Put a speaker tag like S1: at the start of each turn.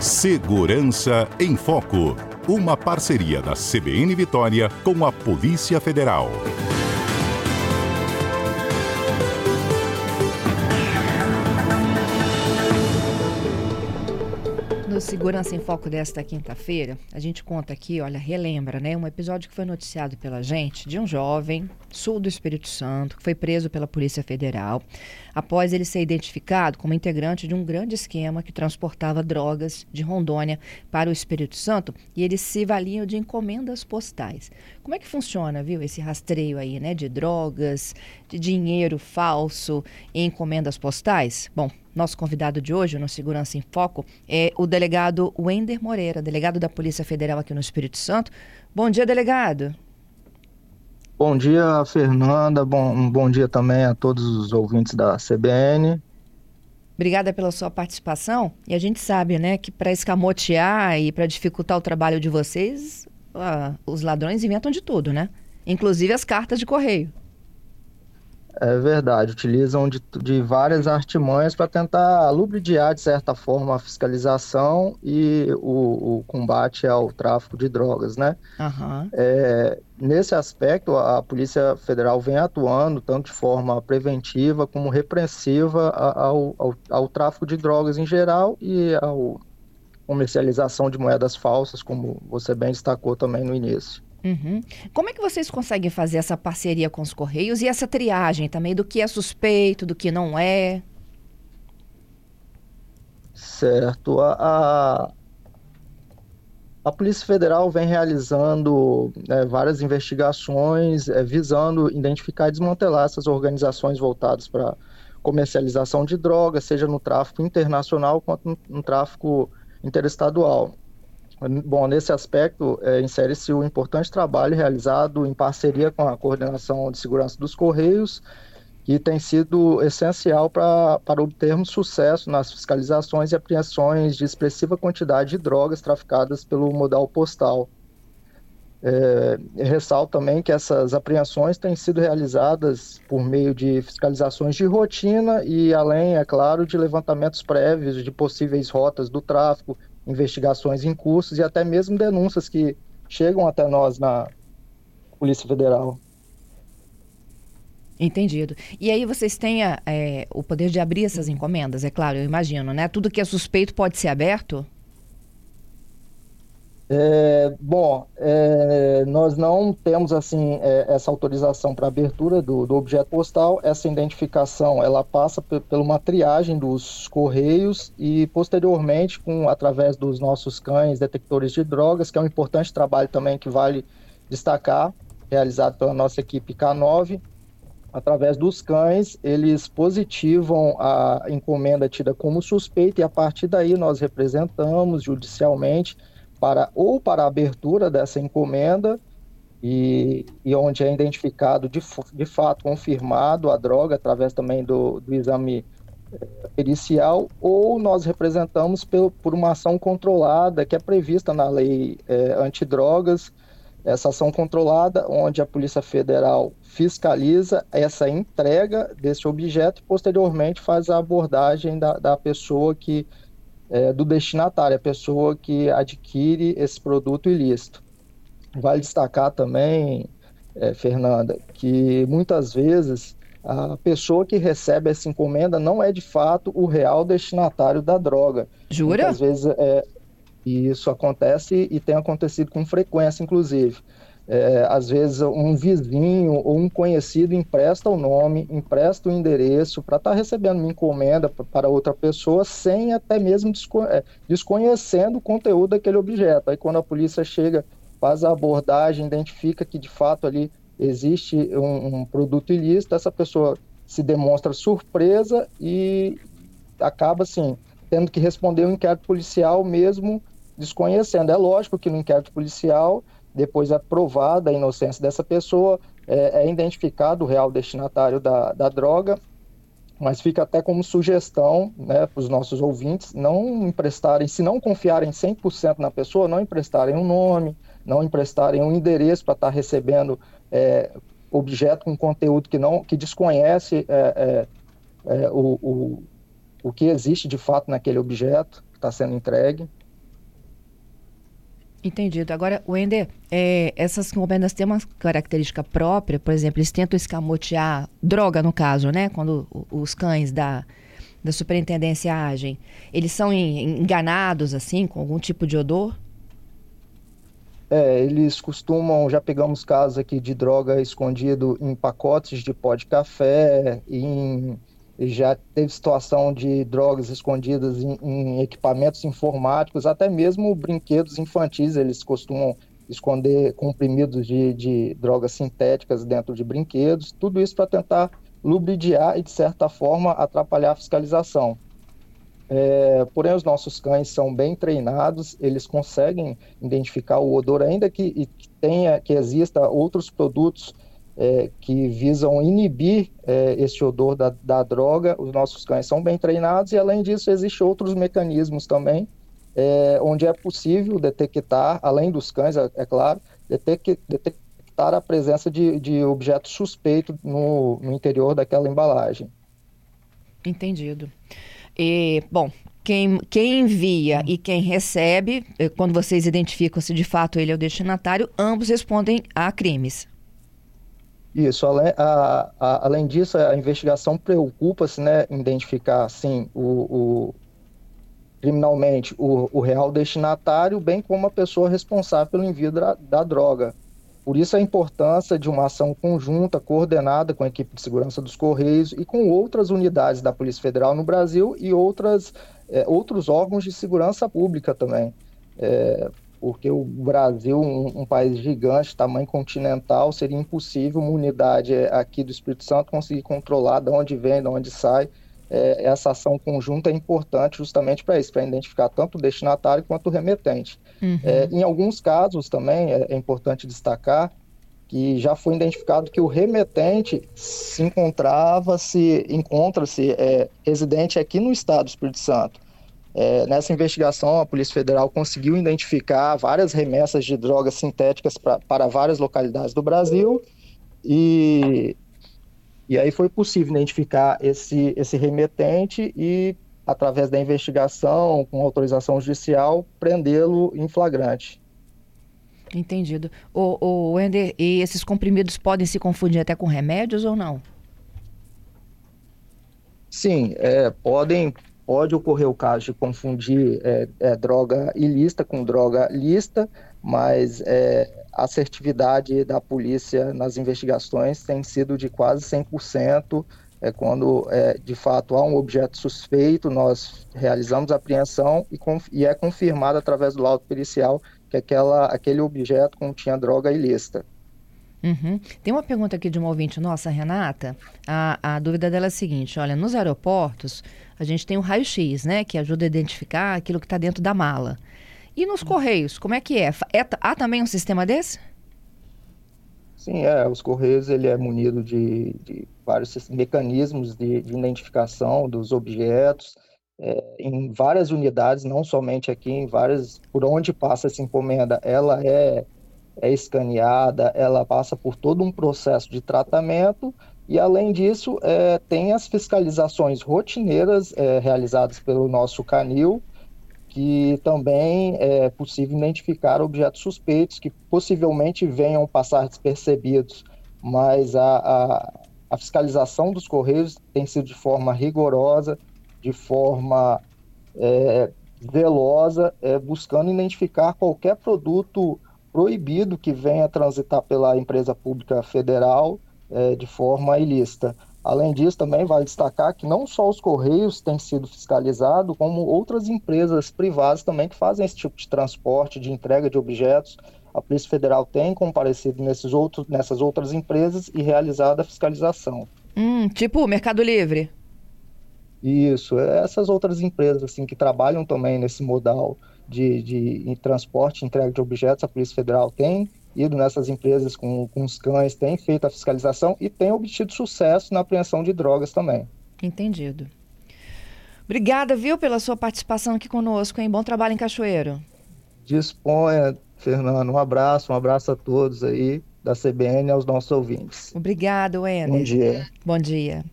S1: Segurança em Foco. Uma parceria da CBN Vitória com a Polícia Federal.
S2: Segurança em Foco desta quinta-feira, a gente conta aqui, olha, relembra, né? Um episódio que foi noticiado pela gente de um jovem sul do Espírito Santo que foi preso pela Polícia Federal após ele ser identificado como integrante de um grande esquema que transportava drogas de Rondônia para o Espírito Santo e eles se valiam de encomendas postais. Como é que funciona, viu, esse rastreio aí, né, de drogas, de dinheiro falso e encomendas postais? Bom, nosso convidado de hoje no Segurança em Foco é o delegado Wender Moreira, delegado da Polícia Federal aqui no Espírito Santo. Bom dia, delegado.
S3: Bom dia, Fernanda. Bom, bom dia também a todos os ouvintes da CBN.
S2: Obrigada pela sua participação. E a gente sabe, né, que para escamotear e para dificultar o trabalho de vocês, uh, os ladrões inventam de tudo, né? Inclusive as cartas de correio.
S3: É verdade, utilizam de, de várias artimanhas para tentar lubridiar, de certa forma, a fiscalização e o, o combate ao tráfico de drogas, né?
S2: Uhum.
S3: É, nesse aspecto, a Polícia Federal vem atuando tanto de forma preventiva como repressiva ao, ao, ao tráfico de drogas em geral e ao comercialização de moedas falsas, como você bem destacou também no início.
S2: Uhum. Como é que vocês conseguem fazer essa parceria com os Correios e essa triagem também do que é suspeito, do que não é?
S3: Certo. A, a, Polícia Federal vem realizando né, várias investigações é, visando identificar e desmantelar essas organizações voltadas para comercialização de drogas, seja no tráfico internacional quanto no, no tráfico interestadual. Bom, nesse aspecto, é, insere-se o importante trabalho realizado em parceria com a Coordenação de Segurança dos Correios, que tem sido essencial pra, para obtermos sucesso nas fiscalizações e apreensões de expressiva quantidade de drogas traficadas pelo modal postal. É, ressalto também que essas apreensões têm sido realizadas por meio de fiscalizações de rotina e, além, é claro, de levantamentos prévios de possíveis rotas do tráfico, investigações em cursos e até mesmo denúncias que chegam até nós na Polícia Federal.
S2: Entendido. E aí vocês têm é, o poder de abrir essas encomendas, é claro, eu imagino, né? Tudo que é suspeito pode ser aberto?
S3: É, bom, é, nós não temos assim é, essa autorização para abertura do, do, objeto postal. Essa identificação ela passa por uma triagem dos correios e posteriormente, com através dos nossos cães detectores de drogas, que é um importante trabalho também que vale destacar, realizado pela nossa equipe K9. Através dos cães, eles positivam a encomenda tida como suspeita e a partir daí nós representamos judicialmente para ou para a abertura dessa encomenda e, e onde é identificado de, de fato confirmado a droga através também do, do exame eh, pericial ou nós representamos por, por uma ação controlada que é prevista na lei é, antidrogas. Essa ação controlada onde a Polícia Federal fiscaliza essa entrega desse objeto e posteriormente faz a abordagem da, da pessoa que é, do destinatário, a pessoa que adquire esse produto ilícito. Vale destacar também, é, Fernanda, que muitas vezes a pessoa que recebe essa encomenda não é de fato o real destinatário da droga.
S2: Jura?
S3: Às vezes é, isso acontece e tem acontecido com frequência, inclusive. É, às vezes um vizinho ou um conhecido empresta o nome, empresta o endereço para estar tá recebendo uma encomenda para outra pessoa sem até mesmo desco é, desconhecendo o conteúdo daquele objeto. Aí quando a polícia chega, faz a abordagem, identifica que de fato ali existe um, um produto ilícito, essa pessoa se demonstra surpresa e acaba assim tendo que responder o um inquérito policial mesmo desconhecendo. É lógico que no inquérito policial depois é provada a inocência dessa pessoa, é, é identificado o real destinatário da, da droga, mas fica até como sugestão né, para os nossos ouvintes não emprestarem, se não confiarem 100% na pessoa, não emprestarem um nome, não emprestarem um endereço para estar tá recebendo é, objeto com conteúdo que não que desconhece é, é, é, o, o, o que existe de fato naquele objeto que está sendo entregue.
S2: Entendido. Agora, Wender, é, essas encomendas têm uma característica própria, por exemplo, eles tentam escamotear droga, no caso, né? Quando os cães da, da superintendência agem, eles são enganados, assim, com algum tipo de odor?
S3: É, eles costumam, já pegamos casos aqui de droga escondido em pacotes de pó de café, em, já teve situação de drogas escondidas em, em, equipamentos informáticos, até mesmo brinquedos infantis, eles costumam esconder comprimidos de, de drogas sintéticas dentro de brinquedos, tudo isso para tentar lubridiar e, de certa forma, atrapalhar a fiscalização. É, porém, os nossos cães são bem treinados, eles conseguem identificar o odor, ainda que, que tenha, que exista outros produtos é, que visam inibir é, esse odor da, da, droga. Os nossos cães são bem treinados e, além disso, existem outros mecanismos também, é, onde é possível detectar, além dos cães, é, é claro, detectar a presença de, de objetos suspeitos no, no interior daquela embalagem.
S2: Entendido. E, bom, quem, quem envia e quem recebe, eh, quando vocês identificam se de fato ele é o destinatário, ambos respondem a crimes.
S3: Isso, além, a, a, além disso, a investigação preocupa-se né, identificar assim, o, o criminalmente o, o, real destinatário, bem como a pessoa responsável pelo envio da, da droga. Por isso a importância de uma ação conjunta, coordenada com a equipe de segurança dos Correios e com outras unidades da Polícia Federal no Brasil e outras, é, outros órgãos de segurança pública também. É, porque o Brasil, um, um, país gigante, tamanho continental, seria impossível uma unidade é, aqui do Espírito Santo conseguir controlar de onde vem, de onde sai é, essa ação conjunta é importante justamente para isso, para identificar tanto o destinatário quanto o remetente. Uhum. É, em alguns casos também é, é, importante destacar que já foi identificado que o remetente se encontrava, se encontra-se é, residente aqui no estado do Espírito Santo. É, nessa investigação, a Polícia Federal conseguiu identificar várias remessas de drogas sintéticas pra, para várias localidades do Brasil e e aí foi possível identificar esse, esse remetente e, através da investigação, com autorização judicial, prendê-lo em flagrante.
S2: Entendido. O, o Wender, e esses comprimidos podem se confundir até com remédios ou não?
S3: Sim, é, podem, pode ocorrer o caso de confundir é, é, droga ilícita com droga lista, mas é, a assertividade da polícia nas investigações tem sido de quase 100%. É quando, é, de fato, há um objeto suspeito, nós realizamos a apreensão e, e é confirmado através do laudo pericial que aquela, aquele objeto continha droga ilícita.
S2: Uhum. Tem uma pergunta aqui de uma ouvinte nossa, Renata. A, a dúvida dela é a seguinte: olha, nos aeroportos a gente tem o raio-x, né, que ajuda a identificar aquilo que está dentro da mala. E nos Correios, como é que é? é? Há também um sistema desse?
S3: Sim, é. Os Correios ele é munido de, de vários mecanismos de, de, identificação dos objetos é, em várias unidades, não somente aqui, em várias, por onde passa essa encomenda, ela é, é escaneada, ela passa por todo um processo de tratamento e, além disso, é, tem as fiscalizações rotineiras é, realizadas pelo nosso canil, que também é possível identificar objetos suspeitos que possivelmente venham passar despercebidos, mas a, a, a fiscalização dos Correios tem sido de forma rigorosa, de forma é, velosa, é, buscando identificar qualquer produto proibido que venha transitar pela empresa pública federal é, de forma ilícita. Além disso, também vale destacar que não só os Correios têm sido fiscalizados, como outras empresas privadas também que fazem esse tipo de transporte, de entrega de objetos. A Polícia Federal tem comparecido nesses outros, nessas outras empresas e realizado a fiscalização.
S2: Hum, tipo o Mercado Livre.
S3: Isso, essas outras empresas assim que trabalham também nesse modal de, de transporte e entrega de objetos, a Polícia Federal tem ido nessas empresas com, com os cães, tem feito a fiscalização e tem obtido sucesso na apreensão de drogas também.
S2: Entendido. Obrigada, viu, pela sua participação aqui conosco, hein? Bom trabalho em Cachoeiro.
S3: Disponha, Fernando. Um abraço, um abraço a todos aí da CBN e aos nossos ouvintes.
S2: Obrigada, Wender.
S3: Bom dia.
S2: Bom dia.